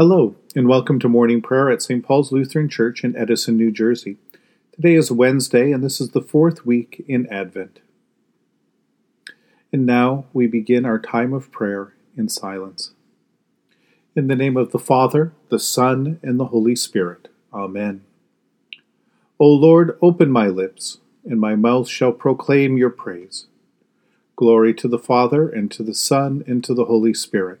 Hello, and welcome to morning prayer at St. Paul's Lutheran Church in Edison, New Jersey. Today is Wednesday, and this is the fourth week in Advent. And now we begin our time of prayer in silence. In the name of the Father, the Son, and the Holy Spirit. Amen. O Lord, open my lips, and my mouth shall proclaim your praise. Glory to the Father, and to the Son, and to the Holy Spirit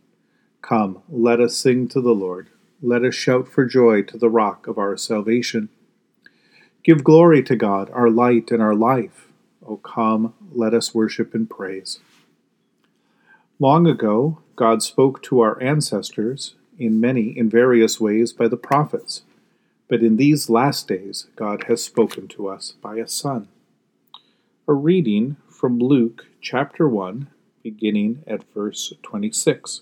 Come, let us sing to the Lord. Let us shout for joy to the rock of our salvation. Give glory to God, our light and our life. O come, let us worship and praise. Long ago, God spoke to our ancestors in many, in various ways by the prophets. But in these last days, God has spoken to us by a Son. A reading from Luke chapter 1, beginning at verse 26.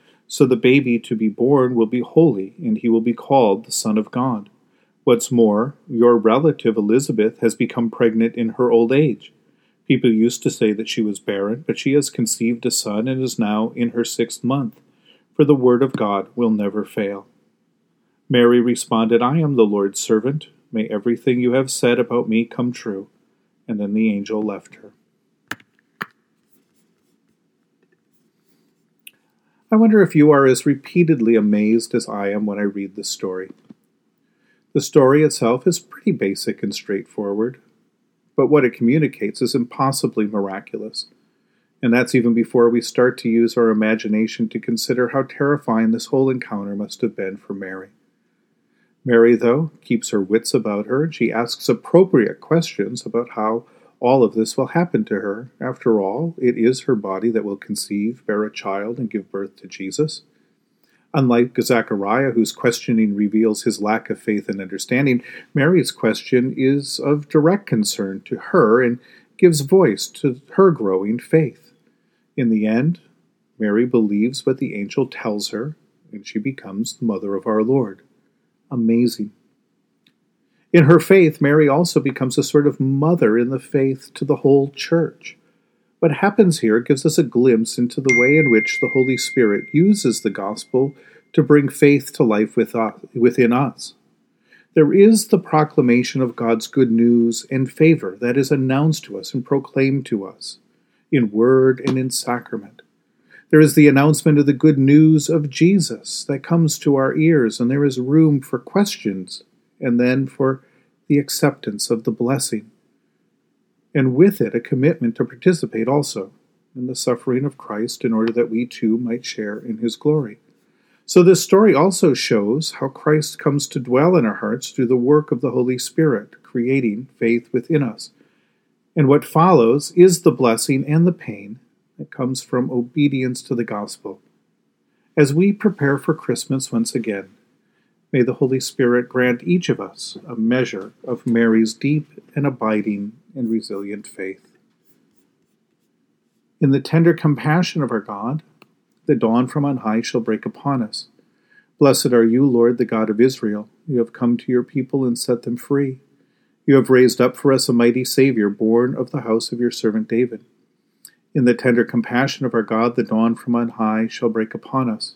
So the baby to be born will be holy, and he will be called the Son of God. What's more, your relative Elizabeth has become pregnant in her old age. People used to say that she was barren, but she has conceived a son and is now in her sixth month, for the word of God will never fail. Mary responded, I am the Lord's servant. May everything you have said about me come true. And then the angel left her. I wonder if you are as repeatedly amazed as I am when I read this story. The story itself is pretty basic and straightforward, but what it communicates is impossibly miraculous. And that's even before we start to use our imagination to consider how terrifying this whole encounter must have been for Mary. Mary, though, keeps her wits about her, and she asks appropriate questions about how all of this will happen to her. After all, it is her body that will conceive, bear a child, and give birth to Jesus. Unlike Zechariah, whose questioning reveals his lack of faith and understanding, Mary's question is of direct concern to her and gives voice to her growing faith. In the end, Mary believes what the angel tells her, and she becomes the mother of our Lord. Amazing. In her faith, Mary also becomes a sort of mother in the faith to the whole church. What happens here gives us a glimpse into the way in which the Holy Spirit uses the gospel to bring faith to life within us. There is the proclamation of God's good news and favor that is announced to us and proclaimed to us in word and in sacrament. There is the announcement of the good news of Jesus that comes to our ears, and there is room for questions and then for the acceptance of the blessing. And with it, a commitment to participate also in the suffering of Christ in order that we too might share in his glory. So, this story also shows how Christ comes to dwell in our hearts through the work of the Holy Spirit, creating faith within us. And what follows is the blessing and the pain that comes from obedience to the gospel. As we prepare for Christmas once again, may the Holy Spirit grant each of us a measure of Mary's deep and abiding and resilient faith. In the tender compassion of our God, the dawn from on high shall break upon us. Blessed are you, Lord, the God of Israel. You have come to your people and set them free. You have raised up for us a mighty Savior, born of the house of your servant David. In the tender compassion of our God, the dawn from on high shall break upon us.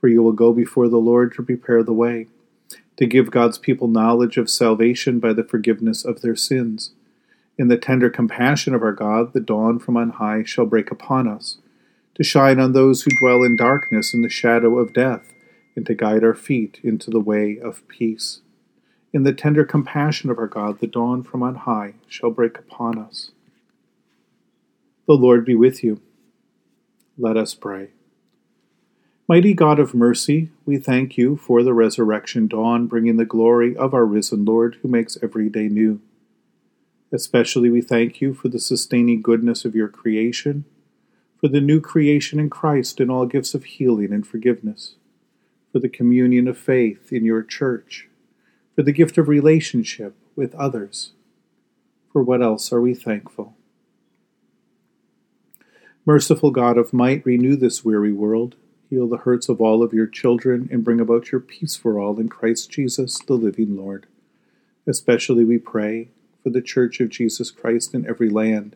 for you will go before the Lord to prepare the way, to give God's people knowledge of salvation by the forgiveness of their sins. In the tender compassion of our God, the dawn from on high shall break upon us, to shine on those who dwell in darkness and the shadow of death, and to guide our feet into the way of peace. In the tender compassion of our God, the dawn from on high shall break upon us. The Lord be with you. Let us pray. Mighty God of mercy, we thank you for the resurrection dawn, bringing the glory of our risen Lord who makes every day new. Especially we thank you for the sustaining goodness of your creation, for the new creation in Christ and all gifts of healing and forgiveness, for the communion of faith in your church, for the gift of relationship with others. For what else are we thankful? Merciful God of might, renew this weary world, heal the hurts of all of your children, and bring about your peace for all in Christ Jesus, the living Lord. Especially we pray for the Church of Jesus Christ in every land,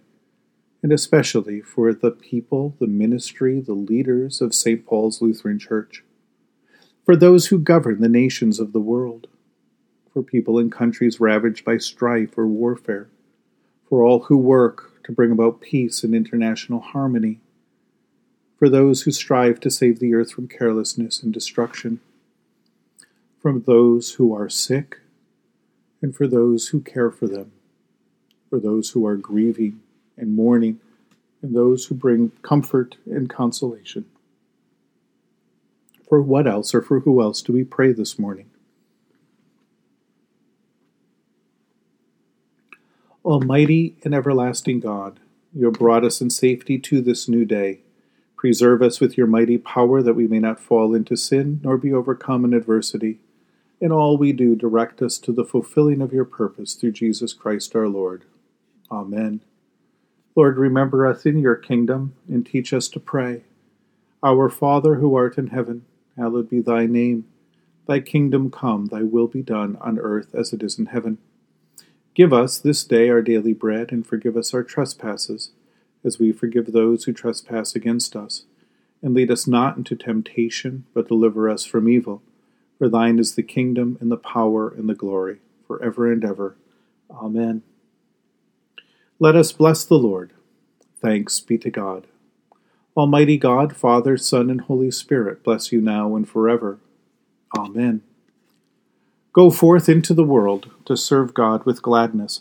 and especially for the people, the ministry, the leaders of St. Paul's Lutheran Church, for those who govern the nations of the world, for people in countries ravaged by strife or warfare, for all who work to bring about peace and international harmony, for those who strive to save the earth from carelessness and destruction, from those who are sick, and for those who care for them, for those who are grieving and mourning, and those who bring comfort and consolation. For what else or for who else do we pray this morning? Almighty and everlasting God, you have brought us in safety to this new day. Preserve us with your mighty power that we may not fall into sin nor be overcome in adversity. In all we do, direct us to the fulfilling of your purpose through Jesus Christ our Lord. Amen. Lord, remember us in your kingdom and teach us to pray. Our Father who art in heaven, hallowed be thy name. Thy kingdom come, thy will be done on earth as it is in heaven. Give us this day our daily bread, and forgive us our trespasses, as we forgive those who trespass against us. And lead us not into temptation, but deliver us from evil. For thine is the kingdom, and the power, and the glory, for ever and ever. Amen. Let us bless the Lord. Thanks be to God. Almighty God, Father, Son, and Holy Spirit, bless you now and forever. Amen. Go forth into the world to serve God with gladness.